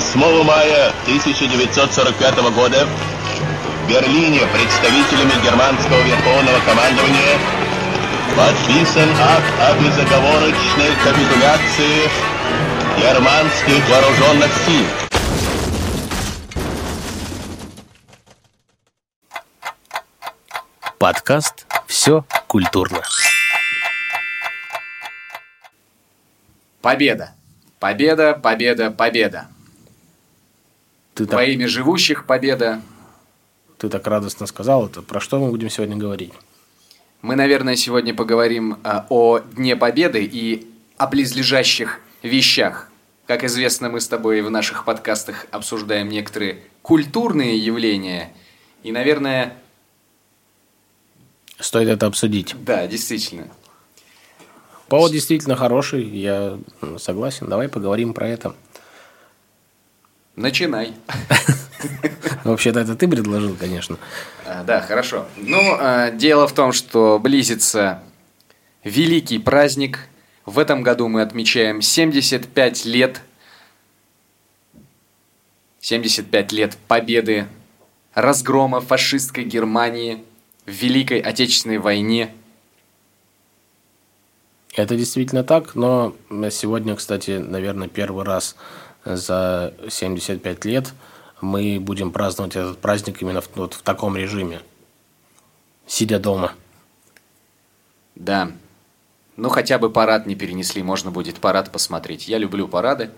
8 мая 1945 года в Берлине представителями германского верховного командования подписан акт о безоговорочной капитуляции германских вооруженных сил. Подкаст «Все культурно». Победа! Победа, победа, победа! Ты Во так, имя живущих победа. ты так радостно сказал это. Про что мы будем сегодня говорить? Мы, наверное, сегодня поговорим а, о Дне Победы и о близлежащих вещах. Как известно, мы с тобой в наших подкастах обсуждаем некоторые культурные явления. И, наверное, Стоит это обсудить. да, действительно. Повод действительно хороший, я согласен. Давай поговорим про это. Начинай. Вообще-то это ты предложил, конечно. А, Да, хорошо. Ну, а, дело в том, что близится великий праздник. В этом году мы отмечаем 75 лет 75 лет победы, разгрома фашистской Германии в Великой Отечественной войне. Это действительно так, но сегодня, кстати, наверное, первый раз за 75 лет мы будем праздновать этот праздник именно в, вот в таком режиме. Сидя дома. Да. Ну, хотя бы парад не перенесли, можно будет парад посмотреть. Я люблю парады.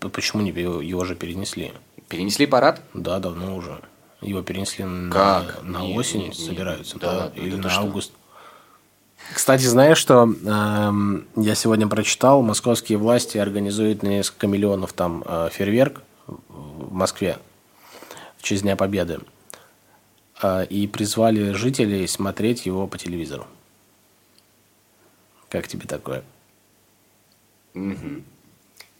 Почему не его, же перенесли? Перенесли парад? Да, давно уже. Его перенесли на, Как? на Не, осень, не, не. собираются, Да да, или да ты на что? август. Кстати, знаешь, что эм, я сегодня прочитал, московские власти организуют на несколько миллионов там э, фейерверк в Москве в честь Дня Победы. Э, и призвали жителей смотреть его по телевизору. Как тебе такое?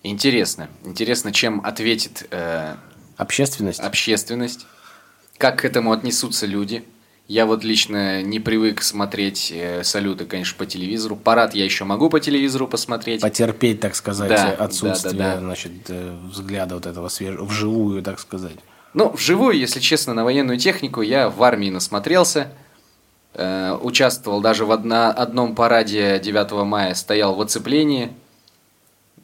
Интересно. Интересно, чем ответит э, Общественность? общественность, как к этому отнесутся люди. Я вот лично не привык смотреть э, салюты, конечно, по телевизору. Парад я еще могу по телевизору посмотреть. Потерпеть, так сказать, Да, отсутствие да, да, да. Значит, э, взгляда вот этого свежего, вживую, так сказать. Ну, вживую, если честно, на военную технику я в армии насмотрелся. Э, участвовал даже в одна- одном параде 9 мая, стоял в оцеплении.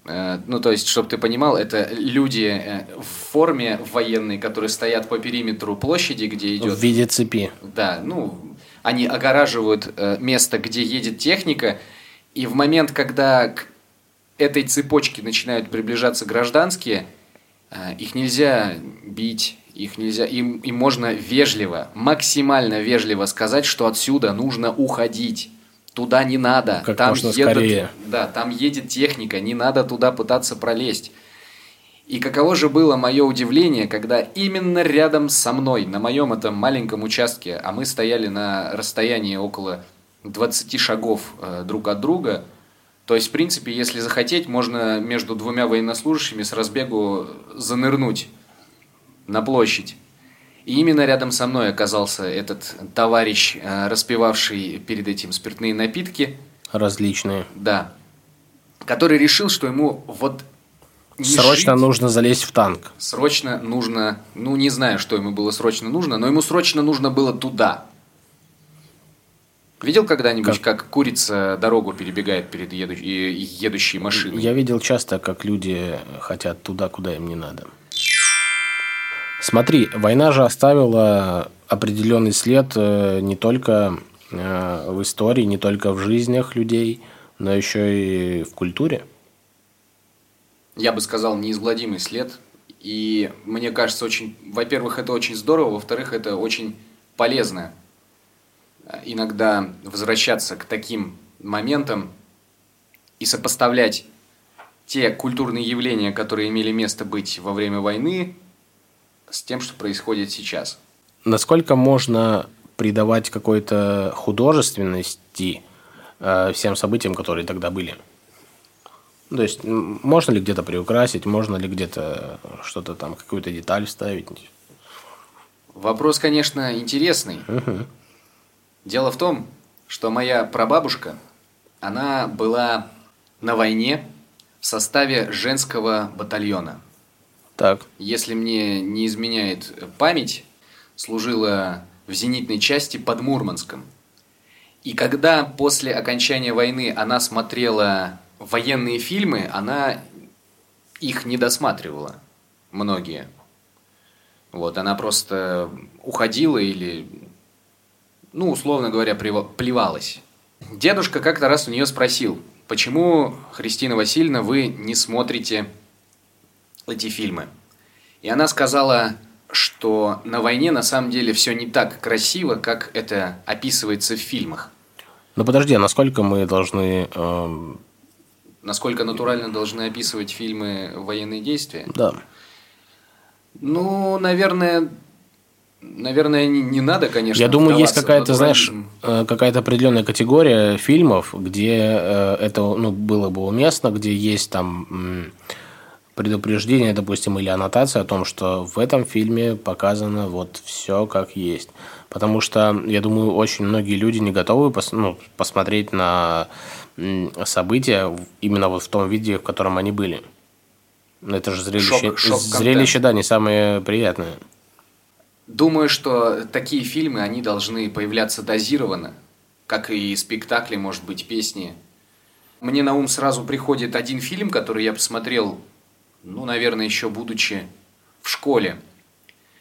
Э, ну, то есть, чтобы ты понимал, это люди э, в форме военной, которые стоят по периметру площади, где идет... В виде цепи. Да, ну, они огораживают э, место, где едет техника, и в момент, когда к этой цепочке начинают приближаться гражданские, их нельзя бить, их нельзя, им, им можно вежливо, максимально вежливо сказать, что отсюда нужно уходить. Туда не надо. Как там можно едут- скорее. Да, там едет техника, не надо туда пытаться пролезть. И каково же было мое удивление, когда именно рядом со мной, на моем этом маленьком участке, а мы стояли на расстоянии около 20 шагов э, друг от друга, то есть, в принципе, если захотеть, можно между двумя военнослужащими с разбегу занырнуть на площадь. И именно рядом со мной оказался этот товарищ, э, распивавший перед этим спиртные напитки, Различные. да, который решил, что ему вот Срочно жить, нужно залезть в танк. Срочно нужно, ну не знаю, что ему было срочно нужно, но ему срочно нужно было туда. Видел когда-нибудь, как, курица дорогу перебегает перед еду- едущей машиной? Я видел часто, как люди хотят туда, куда им не надо. Смотри, война же оставила определенный след э, не только э, в истории, не только в жизнях людей, но еще и в культуре. Я бы сказал, неизгладимый след. И мне кажется, очень, во-первых, это очень здорово, во-вторых, это очень полезно. Э, Иногда возвращаться к таким моментам и сопоставлять те культурные явления, которые имели место быть во время войны, с тем, что происходит сейчас. Насколько можно придавать какой-то художественности э, всем событиям, которые тогда были? Ну, То есть, можно ли где-то приукрасить, можно ли где-то что-то там, какую-то деталь вставить? Вопрос, конечно, интересный. Дело в том, что моя прабабушка, она была на войне в составе женского батальона. Так. если мне не изменяет память, служила в зенитной части под Мурманском. И когда после окончания войны она смотрела военные фильмы, она их не досматривала, многие. Вот, она просто уходила или, ну, условно говоря, плева- плевалась. Дедушка как-то раз у нее спросил, почему, Христина Васильевна, вы не смотрите эти фильмы? И она сказала, что на войне на самом деле все не так красиво, как это описывается в фильмах. Ну подожди, а насколько мы должны... эм, Насколько натурально должны описывать фильмы военные действия? да. Ну, наверное, наверное, не, не надо, конечно. Я думаю, есть какая-то, знаешь, э, какая-то определенная категория фильмов, где э, это ну, было бы уместно, где есть там предупреждение, допустим, или аннотация о том, что в этом фильме показано вот все как есть. Потому что, я думаю, очень многие люди не готовы пос- ну, посмотреть на события именно вот в том виде, в котором они были. Это же зрелище, Шок- шок-контент. зрелище, да, не самое приятное. Думаю, что такие фильмы, они должны появляться дозированно, как и спектакли, может быть, песни. Мне на ум сразу приходит один фильм, который я посмотрел, ну, наверное, еще будучи в школе.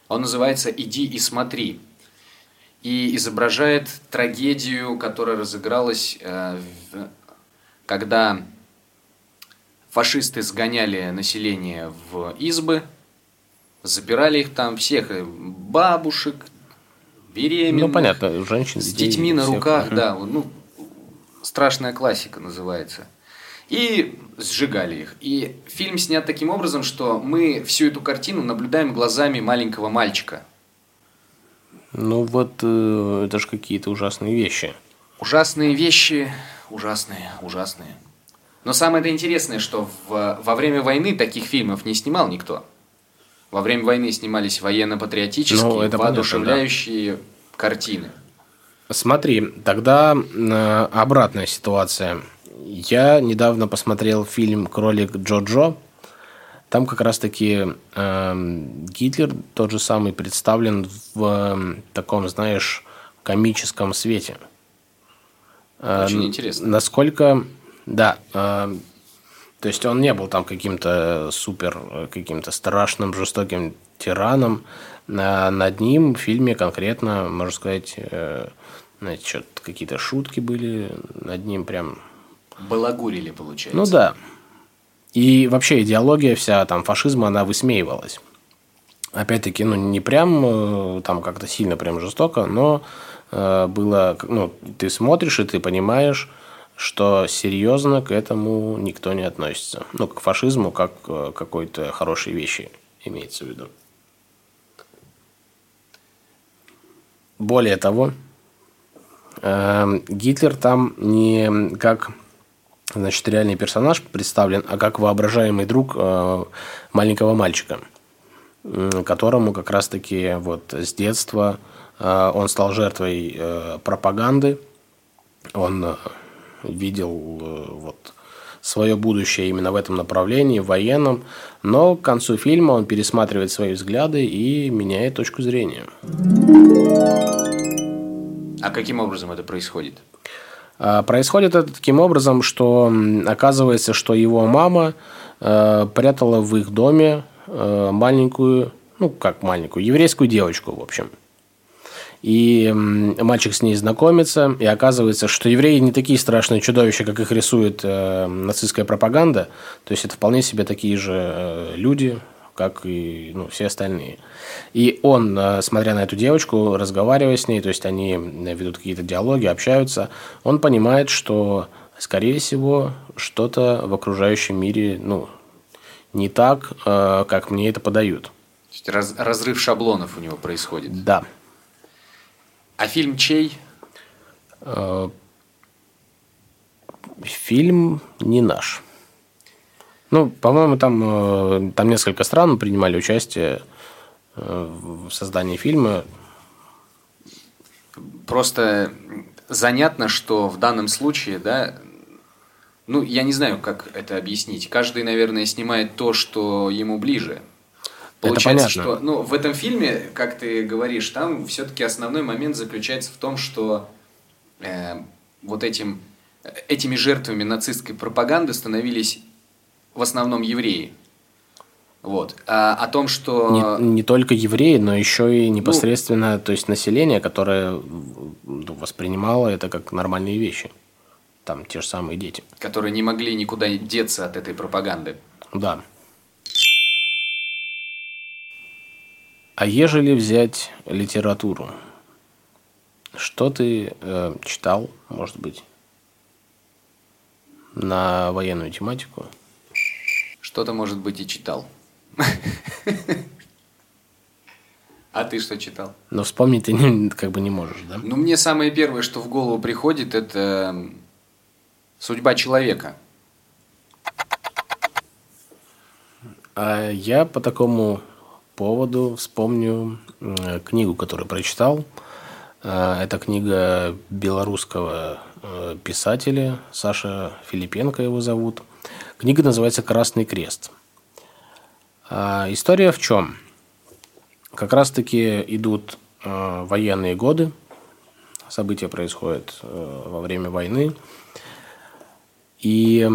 Он называется «Иди и смотри» и изображает трагедию, которая разыгралась, э, когда фашисты сгоняли население в избы, запирали их там всех, и бабушек, беременных, Ну, понятно, женщин, с детьми на всех. руках, Мгм. да, ну, страшная классика называется. И сжигали их. И фильм снят таким образом, что мы всю эту картину наблюдаем глазами маленького мальчика. Ну вот э, это же какие-то ужасные вещи. Ужасные вещи, ужасные, ужасные. Но самое-то интересное, что в- во время войны таких фильмов не снимал никто. Во время войны снимались военно-патриотические, Ну, воодушевляющие картины. Смотри, тогда э, обратная ситуация. Я недавно посмотрел фильм «Кролик Джо-Джо». Там как раз-таки эм, Гитлер тот же самый представлен в эм, таком, знаешь, комическом свете. Э, Очень н- интересно. Насколько, да, э, то есть он не был там каким-то супер, э, каким-то страшным, жестоким тираном. На- над ним в фильме конкретно, можно сказать, э, что-то какие-то шутки были над ним прям Балагурили, получается. ну да. И вообще идеология вся там фашизма, она высмеивалась. Опять-таки, ну, не прям э, там как-то сильно прям жестоко, но э, было, ну, ты смотришь и ты понимаешь, что серьезно к этому никто не относится. Ну, к фашизму, как к какой-то хорошей вещи имеется в виду. Более того, э, Гитлер там не как значит, реальный персонаж представлен, а как воображаемый друг э, маленького мальчика, которому как раз-таки вот с детства э, он стал жертвой э, пропаганды, он видел вот свое будущее именно в этом направлении, в военном, но к концу фильма он пересматривает свои взгляды и меняет точку зрения. А каким образом это происходит? А, Происходит это таким образом, что оказывается, что его мама э, прятала в их доме э, маленькую, ну как маленькую, еврейскую девочку, в общем. И мальчик с ней знакомится, и оказывается, что евреи не такие страшные чудовища, как их рисует э, нацистская пропаганда. То есть это вполне себе такие же э, люди, как и ну, все остальные. И он, э, смотря на эту девочку, разговаривая с ней, то есть они э, ведут какие-то диалоги, общаются, он понимает, что, скорее всего, что-то в окружающем мире ну, не так, э, как мне это подают. То есть раз- разрыв шаблонов у него происходит. Да. А фильм чей? Фильм не наш. Ну, по-моему, там, э, там несколько стран принимали участие э, в создании фильма. Просто занятно, что в данном случае, да, ну, я не знаю, как это объяснить. Каждый, наверное, снимает то, что ему ближе. Получается, понятно. что ну, в этом фильме, как ты говоришь, там все-таки основной момент заключается в том, что э, вот этим, этими жертвами нацистской пропаганды становились в основном евреи. Вот. А о том, что... Не, не только евреи, но еще и непосредственно, то есть население, которое ну, воспринимало это как нормальные вещи. Там те же самые дети. Которые не могли никуда деться от этой пропаганды. Да. А ежели взять литературу, что ты э, читал, может быть, на военную тематику? Что-то, может быть, и читал. А ты что читал? Но вспомнить ты не, как бы не можешь, да? Ну, мне самое первое, что в голову приходит, это судьба человека. А я по такому поводу вспомню э, книгу, которую прочитал. Э, это книга белорусского э, писателя, Саша Филипенко его зовут. Книга называется «Красный крест». А история в чем? Как раз-таки идут военные годы, события происходят во время войны, и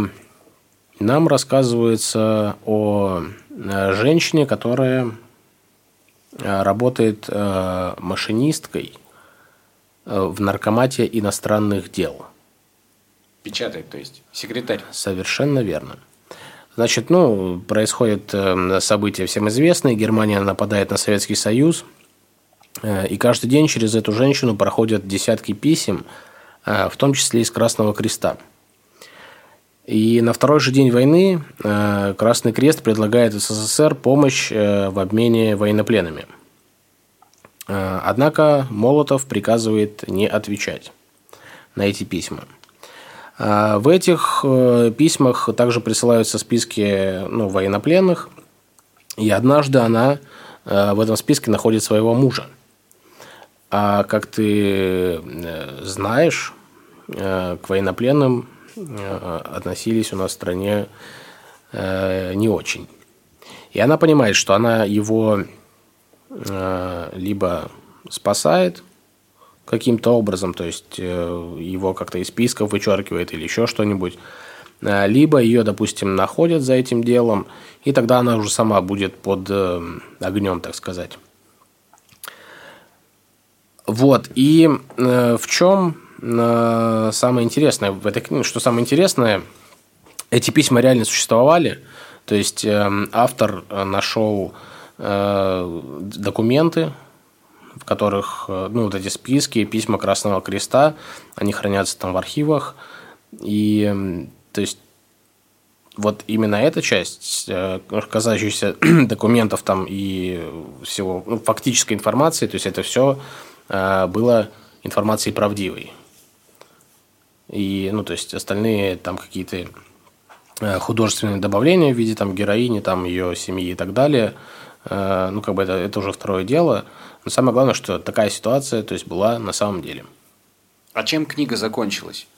нам рассказывается о женщине, которая работает машинисткой в наркомате иностранных дел. Печатает, то есть, секретарь. Совершенно верно. Значит, ну, происходят события всем известные. Германия нападает на Советский Союз. И каждый день через эту женщину проходят десятки писем, в том числе из Красного Креста. И на второй же день войны Красный Крест предлагает СССР помощь в обмене военнопленными. Однако Молотов приказывает не отвечать на эти письма. В этих письмах также присылаются списки ну, военнопленных, и однажды она в этом списке находит своего мужа. А как ты знаешь, к военнопленным относились у нас в стране не очень. И она понимает, что она его либо спасает каким-то образом, то есть его как-то из списков вычеркивает или еще что-нибудь, либо ее, допустим, находят за этим делом, и тогда она уже сама будет под огнем, так сказать. Вот, и в чем самое интересное? В этой книге, что самое интересное, эти письма реально существовали, то есть автор нашел документы, в которых, ну, вот эти списки, письма Красного Креста, они хранятся там в архивах. И, то есть, вот именно эта часть, касающаяся документов там и всего, ну, фактической информации, то есть, это все было информацией правдивой. И, ну, то есть, остальные там какие-то художественные добавления в виде там героини, там ее семьи и так далее – ну, как бы это, это уже второе дело. Но самое главное, что такая ситуация, то есть, была на самом деле. А чем книга закончилась?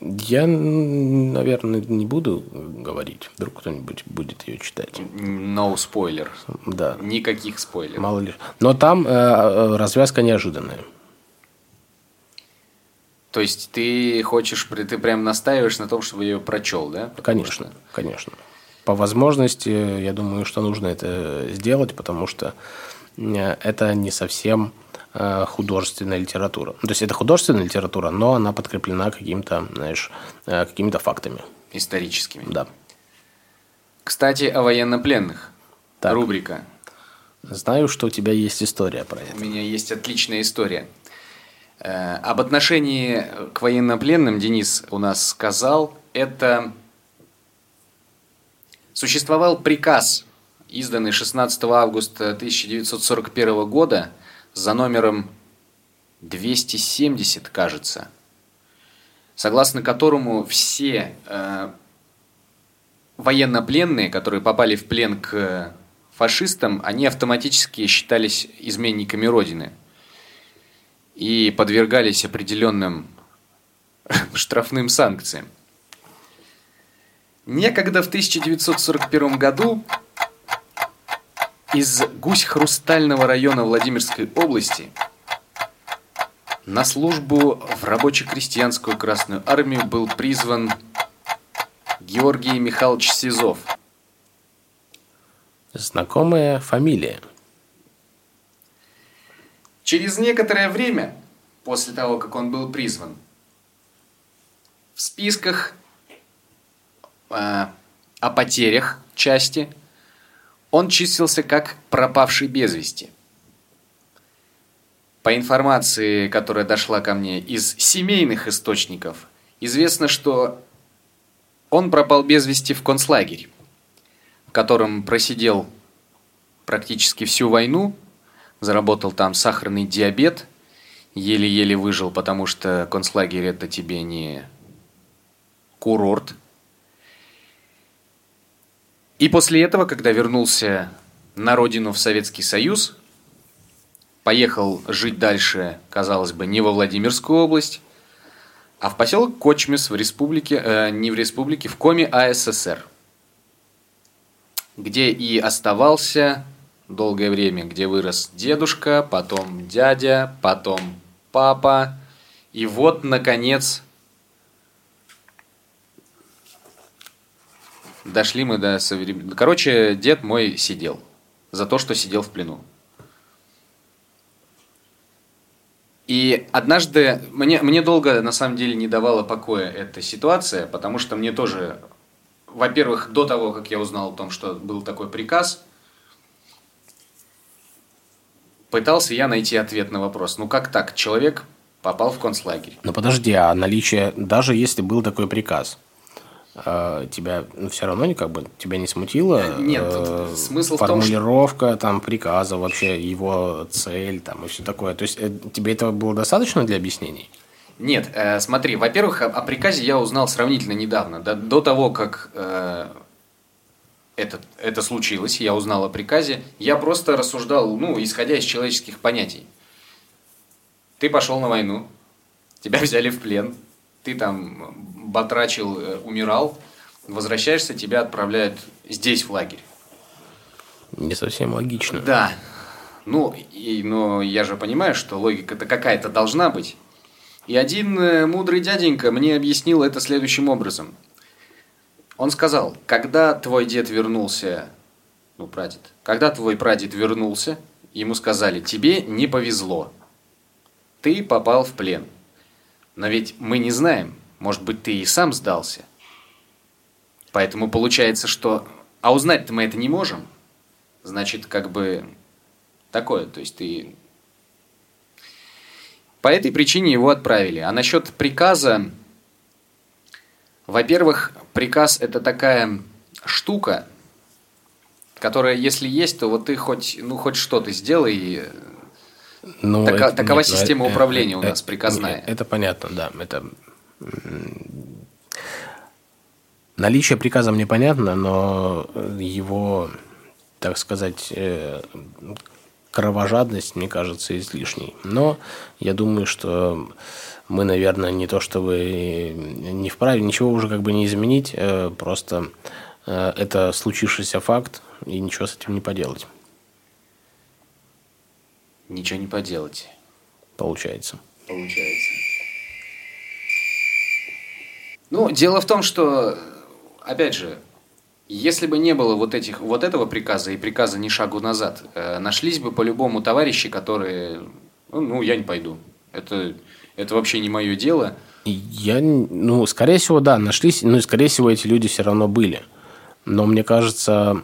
Я, наверное, не буду говорить. Вдруг кто-нибудь будет ее читать. No спойлер. Да. Никаких спойлеров. Мало ли. Но там э, развязка неожиданная. То есть ты хочешь, ты прям настаиваешь на том, чтобы я ее прочел, да? Потому конечно, что... конечно по возможности, я думаю, что нужно это сделать, потому что э, это не совсем э, художественная литература. То есть это художественная литература, но она подкреплена каким-то, знаешь, э, какими-то фактами. Историческими. Да. Кстати, о военнопленных. Так. Рубрика. Знаю, что у тебя есть история про это. У меня есть отличная история. Об отношении к военнопленным Денис у нас сказал, это Существовал приказ, изданный 16 августа 1941 года за номером 270, кажется, согласно которому все э, военнопленные, которые попали в плен к фашистам, они автоматически считались изменниками Родины и подвергались определенным штрафным санкциям. Некогда в 1941 году из Гусь-Хрустального района Владимирской области на службу в рабоче-крестьянскую Красную Армию был призван Георгий Михайлович Сизов. Знакомая фамилия. Через некоторое время, после того, как он был призван, в списках э, о потерях части он числился как пропавший без вести. По информации, которая дошла ко мне из семейных источников, известно, что он пропал без вести в концлагерь, в котором просидел практически всю войну, заработал там сахарный диабет, еле-еле выжил, потому что концлагерь это тебе не курорт. И после этого, когда вернулся на родину в Советский Союз, поехал жить дальше, казалось бы, не во Владимирскую область, а в поселок Кочмес в республике, э, не в республике, в Коме АССР, где и оставался долгое время, где вырос дедушка, потом дядя, потом папа, и вот, наконец, дошли мы до современного... Короче, дед мой сидел за то, что сидел в плену. И однажды, мне, мне долго на самом деле не давала покоя эта ситуация, потому что мне тоже, во-первых, до того, как я узнал о том, что был такой приказ, пытался я найти ответ на вопрос. Ну как так? Человек попал в концлагерь. Но подожди, а наличие, даже если был такой приказ, тебя ну, все равно как бы тебя не смутило? Нет, э, смысл в том, формулировка там приказа вообще его цель там и все такое. То есть э, тебе этого было достаточно для объяснений? Нет, э, смотри, во-первых, о, о приказе я узнал сравнительно недавно, до, до того, как э, это, это случилось, я узнал о приказе, я просто рассуждал, ну, исходя из человеческих понятий. Ты пошел на войну, тебя взяли в плен, ты там батрачил, э, умирал, возвращаешься, тебя отправляют здесь, в лагерь. Не совсем логично. Да. Ну, и, но я же понимаю, что логика-то какая-то должна быть. И один э, мудрый дяденька мне объяснил это следующим образом. Он сказал, когда твой дед вернулся, ну, прадед, когда твой прадед вернулся, ему сказали, тебе не повезло. Ты попал в плен. Но ведь мы не знаем, может быть, ты и сам сдался. Поэтому получается, что... А узнать-то мы это не можем. Значит, как бы такое. То есть ты... По этой причине его отправили. А насчет приказа... Во-первых, приказ это такая штука, которая, если есть, то вот ты хоть, ну, хоть что-то сделай. Ну, Така- это- такова нет, ну, система это- управления это- у нас, приказная. Это, это понятно, да. Это наличие приказа мне понятно, но его, так сказать, э, кровожадность, мне кажется, излишней. Но я думаю, что мы, наверное, не то чтобы не вправе, ничего уже как бы не изменить, э, просто э, это случившийся факт, и ничего с этим не поделать, Ничего не поделать. получается. получается. Ну, дело в том, что, опять же, если бы не было вот, этих, вот этого приказа и приказа «ни шагу назад», э, нашлись бы по-любому товарищи, которые, ну, ну, я не пойду. Это, это вообще не мое дело. Я, ну, скорее всего, да, нашлись, ну, скорее всего, эти люди все равно были. Но мне кажется,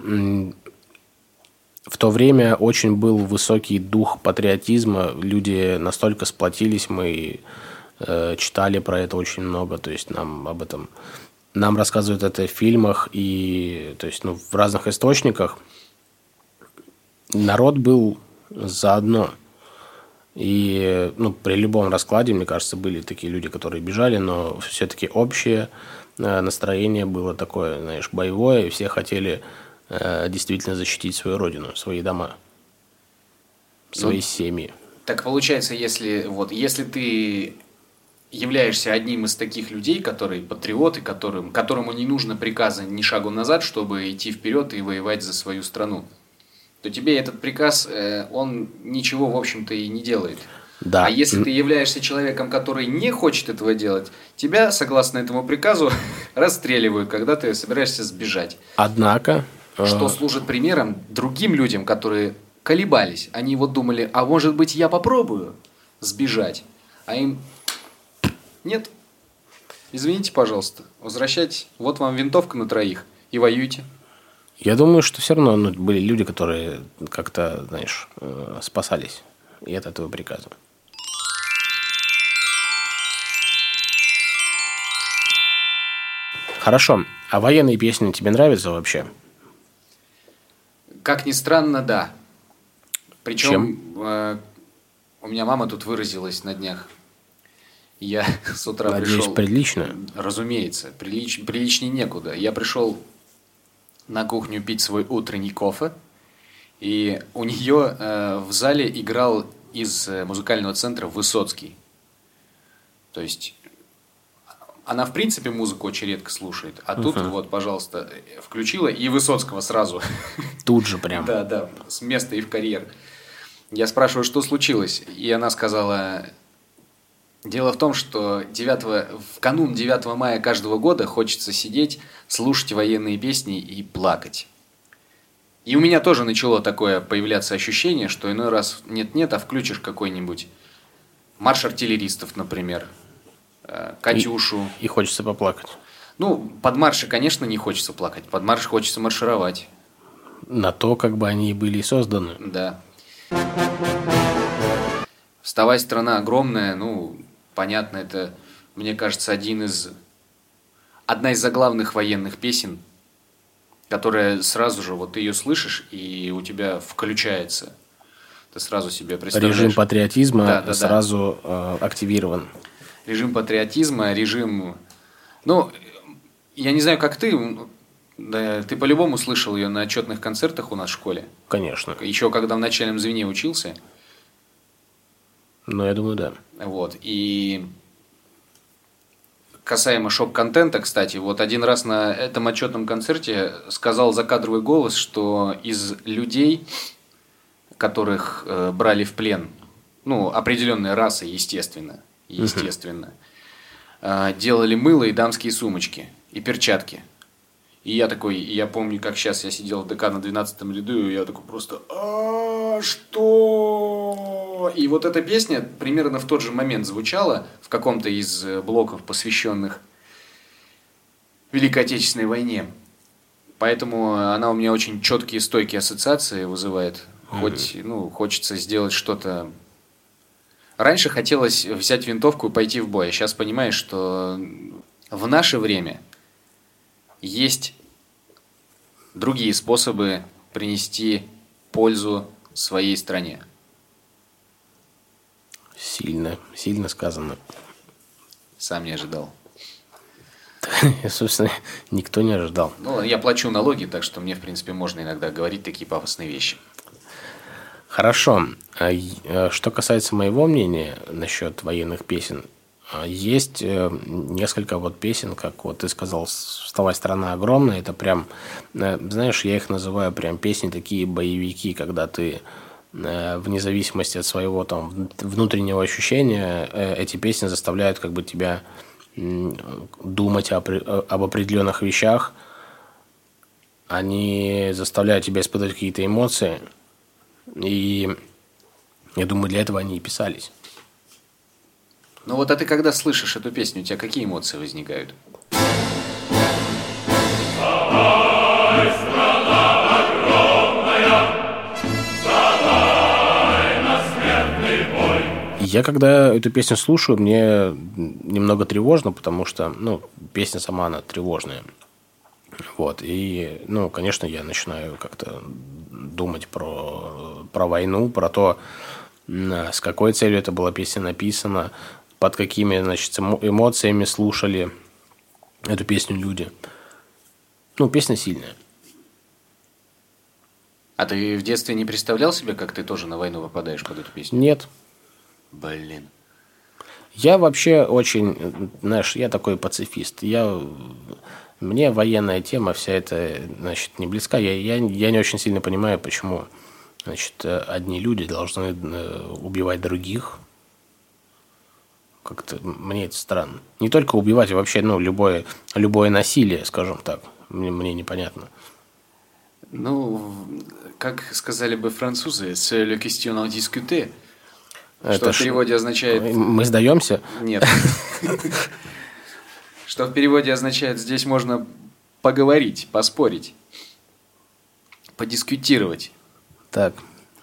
в то время очень был высокий дух патриотизма, люди настолько сплотились, мы читали про это очень много, то есть нам об этом, нам рассказывают это в фильмах и, то есть, ну, в разных источниках. Народ был заодно. И ну, при любом раскладе, мне кажется, были такие люди, которые бежали, но все-таки общее э, настроение было такое, знаешь, боевое, и все хотели э, действительно защитить свою родину, свои дома, свои Ну, семьи. Так получается, если, вот, если ты являешься одним из таких людей, которые патриоты, которым, которому не нужно приказа ни шагу назад, чтобы идти вперед и воевать за свою страну, то тебе этот приказ, э, он ничего, в общем-то, и не делает. Да. А если ты являешься человеком, который не хочет этого делать, тебя, согласно этому приказу, расстреливают, когда ты собираешься сбежать. Однако... э, Что служит примером другим людям, которые колебались. Они вот думали, а может быть я попробую сбежать. А им нет. Извините, пожалуйста, возвращайтесь. Вот вам винтовка на троих. И воюйте. Я думаю, что все равно ну, были люди, которые как-то, знаешь, э, спасались и от этого приказа. Хорошо. А военные песни тебе нравятся вообще? Как ни странно, да. Причем э, у меня мама тут выразилась на днях. Я с утра Надеюсь, пришел. прилично. Разумеется, прилич, приличнее некуда. Я пришел на кухню пить свой утренний кофе, и у нее э, в зале играл из э, музыкального центра Высоцкий. То есть она, в принципе, музыку очень редко слушает. А тут вот, пожалуйста, включила и Высоцкого сразу. Тут же прям. Да, да, с места и в карьер. Я спрашиваю, что случилось, и она сказала, дело в том, что 9, в канун 9 мая каждого года хочется сидеть, слушать военные песни и плакать. И у меня тоже начало такое появляться ощущение, что иной раз нет-нет, а включишь какой-нибудь марш артиллеристов, например, э, Катюшу. И хочется поплакать. Ну, под марши, конечно, не хочется плакать, под марш хочется маршировать. На то, как бы они и были и созданы. Да. Вставай, страна огромная, ну, понятно, это, мне кажется, один из... Одна из заглавных военных песен, которая сразу же, вот ты ее слышишь, и у тебя включается. Ты сразу себе представляешь. Режим патриотизма Да, да, да. сразу э, активирован. Режим патриотизма, режим... Ну, я не знаю, как ты, да, ты по-любому слышал ее на отчетных концертах у нас в школе. Конечно. Еще когда в начальном звене учился. Но я думаю, да. Вот. И касаемо шок-контента, кстати, вот один раз на этом отчетном концерте сказал закадровый голос, что из людей, которых э, брали в плен, ну, определенная раса, естественно, естественно, э, делали мыло и дамские сумочки, и перчатки. И я такой, я помню, как сейчас я сидел в ДК на 12 ряду, и я такой просто, что? И вот эта песня примерно в тот же момент звучала в каком-то из э, блоков, посвященных Великой Отечественной войне. Поэтому она у меня очень четкие, стойкие ассоциации вызывает. Хоть, ну, хочется сделать что-то... Раньше хотелось взять винтовку и пойти в бой, а сейчас понимаешь, что в наше время есть другие способы принести пользу своей стране. Сильно, сильно сказано. Сам не ожидал. Собственно, никто не ожидал. Ну, я плачу налоги, так что мне, в принципе, можно иногда говорить такие пафосные вещи. Хорошо. А, э, Что касается моего мнения насчет военных песен, а, есть э, несколько вот песен, как вот ты сказал, «Вставай, страна огромная». Это прям, э, знаешь, я их называю прям песни такие боевики, когда ты э, вне зависимости от своего там вн- внутреннего ощущения, эти песни заставляют как бы тебя думать о опре- о- об определенных вещах, они заставляют тебя испытывать какие-то эмоции, и я думаю, для этого они и писались. Ну вот, а ты когда слышишь эту песню, у тебя какие эмоции возникают? Я когда эту песню слушаю, мне немного тревожно, потому что, ну, песня сама, она тревожная. Вот, и, ну, конечно, я начинаю как-то думать про, про войну, про то, с какой целью эта была песня написана, под какими, значит, эмо- эмоциями слушали эту песню люди. Ну, песня сильная. А ты в детстве не представлял себе, как ты тоже на войну попадаешь под эту песню? Нет, Блин. Я вообще очень, знаешь, я такой пацифист. Я, мне военная тема вся эта, значит, не близка. Я, я, я не очень сильно понимаю, почему, значит, одни люди должны э, убивать других. Как-то мне это странно. Не только убивать, а вообще, ну, любое, любое насилие, скажем так, мне, мне непонятно. Ну, как сказали бы французы, c'est le question à discuter. Это что в переводе означает... Мы сдаемся? Нет. Что в переводе означает, здесь можно поговорить, поспорить, подискутировать. Так,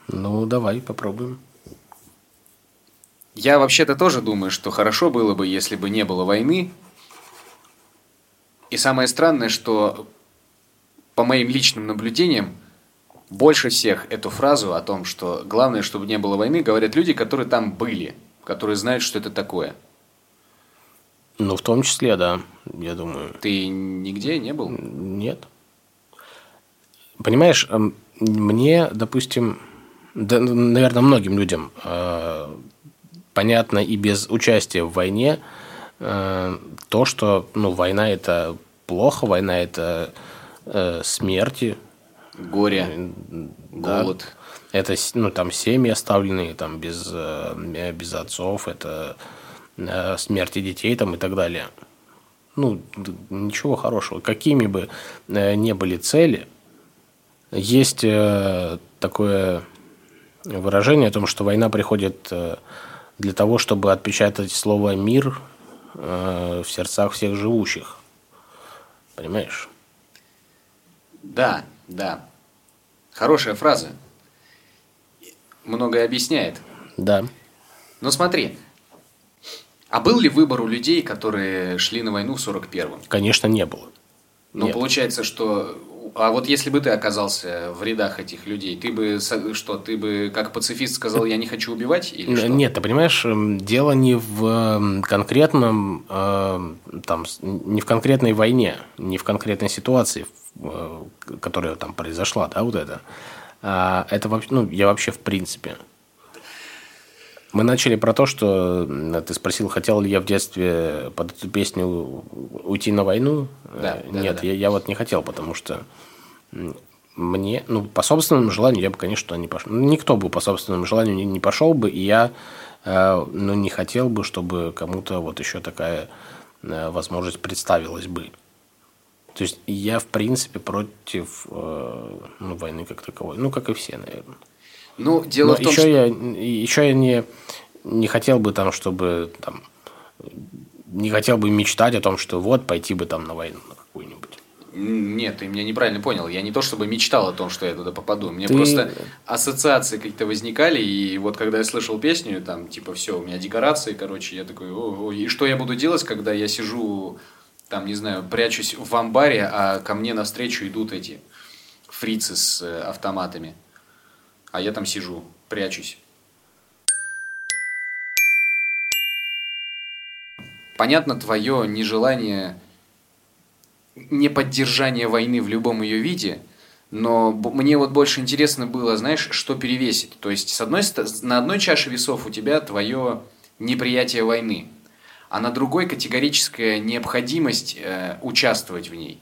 ну давай попробуем. Я вообще-то тоже думаю, что хорошо было бы, если бы не было войны. И самое странное, что по моим личным наблюдениям, больше всех эту фразу о том, что главное, чтобы не было войны, говорят люди, которые там были, которые знают, что это такое. Ну, в том числе, да, я думаю. Ты нигде не был? Нет. Понимаешь, эм, мне, допустим, да, наверное, многим людям э, понятно и без участия в войне э, то, что ну, война это плохо, война это э, смерти, Горе, да. голод. Это ну, там семьи оставленные там, без, э, без отцов, это э, смерти детей там, и так далее. Ну, ничего хорошего. Какими бы э, не были цели, есть э, такое выражение о том, что война приходит э, для того, чтобы отпечатать слово «мир» э, в сердцах всех живущих. Понимаешь? Да, да. Хорошая фраза. Многое объясняет. Да. Но смотри, а был ли выбор у людей, которые шли на войну в 41-м? Конечно, не было. Ну, Нет. получается, что... А вот если бы ты оказался в рядах этих людей, ты бы что, ты бы как пацифист сказал, я не хочу убивать? Или что? Нет, ты понимаешь, эм, дело не в эм, конкретном, эм, там, не в конкретной войне, не в конкретной ситуации, э, которая там произошла, да, вот это. А это вообще, ну, я вообще в принципе. Мы начали про то, что ты спросил, хотел ли я в детстве под эту песню уйти на войну. Да, Э, Нет, да, да. Я, я вот не хотел, потому что мне, ну, по собственному желанию я бы, конечно, не пошел. Ну, Никто бы по собственному желанию не, не пошел бы, и я, э, ну, не хотел бы, чтобы кому-то вот еще такая э, возможность представилась бы. То есть я, в принципе, против э, ну, войны как таковой. Ну, как и все, наверное. Ну, дело Но в том, еще что... я, еще я не, не хотел бы там, чтобы там, не хотел бы мечтать о том, что вот пойти бы там на войну на какую-нибудь. Нет, ты меня неправильно понял. Я не то чтобы мечтал о том, что я туда попаду. Мне Ты- просто ассоциации какие-то возникали, и вот когда я слышал песню, там, типа, все, у меня декорации, короче, я такой, о, и что я буду делать, когда я сижу, там, не знаю, прячусь в амбаре, а ко мне навстречу идут эти фрицы с э, автоматами. А я там сижу, прячусь. Понятно твое нежелание не поддержание войны в любом ее виде, но мне вот больше интересно было, знаешь, что перевесить. То есть, с одной на одной чаше весов у тебя твое неприятие войны, а на другой категорическая необходимость э, участвовать в ней.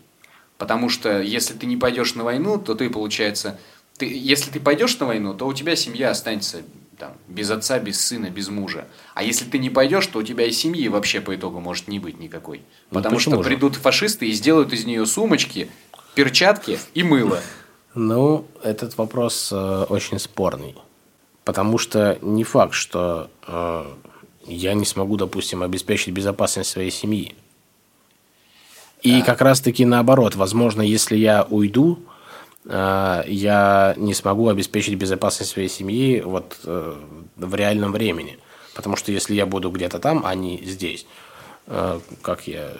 Потому что если ты не пойдешь на войну, то ты, получается, ты, если ты пойдешь на войну, то у тебя семья останется там, без отца, без сына, без мужа. А если ты не пойдешь, то у тебя и семьи вообще по итогу может не быть никакой. Ну, Потому что же? придут фашисты и сделают из нее сумочки, перчатки и мыло. Ну, этот вопрос э, очень спорный. Потому что не факт, что э, я не смогу, допустим, обеспечить безопасность своей семьи. И как раз-таки наоборот, возможно, если я уйду, я не смогу обеспечить безопасность своей семьи вот э, в реальном времени. Потому что если я буду где-то там, а не здесь, э, как я...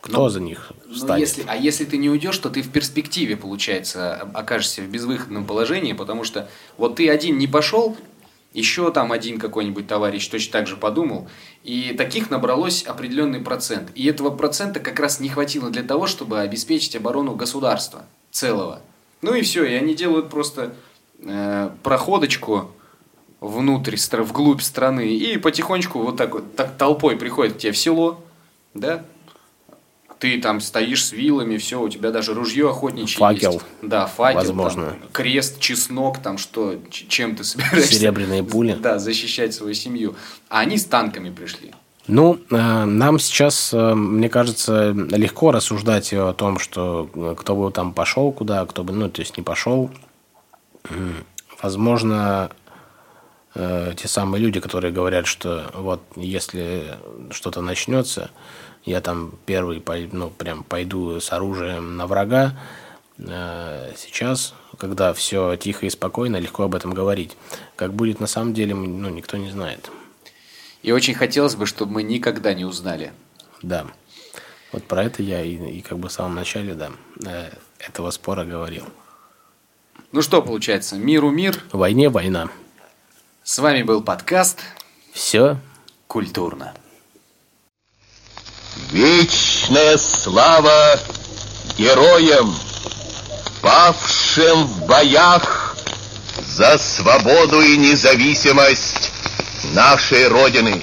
Кто за них Ну, встанет? если, а если ты не уйдешь, то ты в перспективе, получается, окажешься в безвыходном положении, потому что вот ты один не пошел, еще там один какой-нибудь товарищ точно так же подумал, и таких набралось определенный процент. И этого процента как раз не хватило для того, чтобы обеспечить оборону государства целого. Ну и все, и они делают просто э, проходочку внутрь, вглубь страны, и потихонечку вот так вот так толпой приходят к тебе в село, да, ты там стоишь с вилами, все, у тебя даже ружье охотничье Факел. есть. Да, факел. Возможно. там, крест, чеснок, там что, чем ты собираешься. Серебряные пули. Да, защищать свою семью. А они с танками пришли. Ну, э, нам сейчас, э, мне кажется, легко рассуждать о том, что э, кто бы там пошел куда, кто бы, ну, то есть не пошел. Возможно, те самые люди, которые говорят, что вот если что-то начнется, я там первый, ну, прям пойду с оружием на врага. Сейчас, когда все тихо и спокойно, легко об этом говорить. Как будет на самом деле, ну, никто не знает. И очень хотелось бы, чтобы мы никогда не узнали. Да. Вот про это я и, и как бы в самом начале, да, э, этого спора говорил. Ну что получается, миру мир. В войне война. С вами был подкаст Все «Культурно». Вечная слава героям, павшим в боях за свободу и независимость нашей Родины.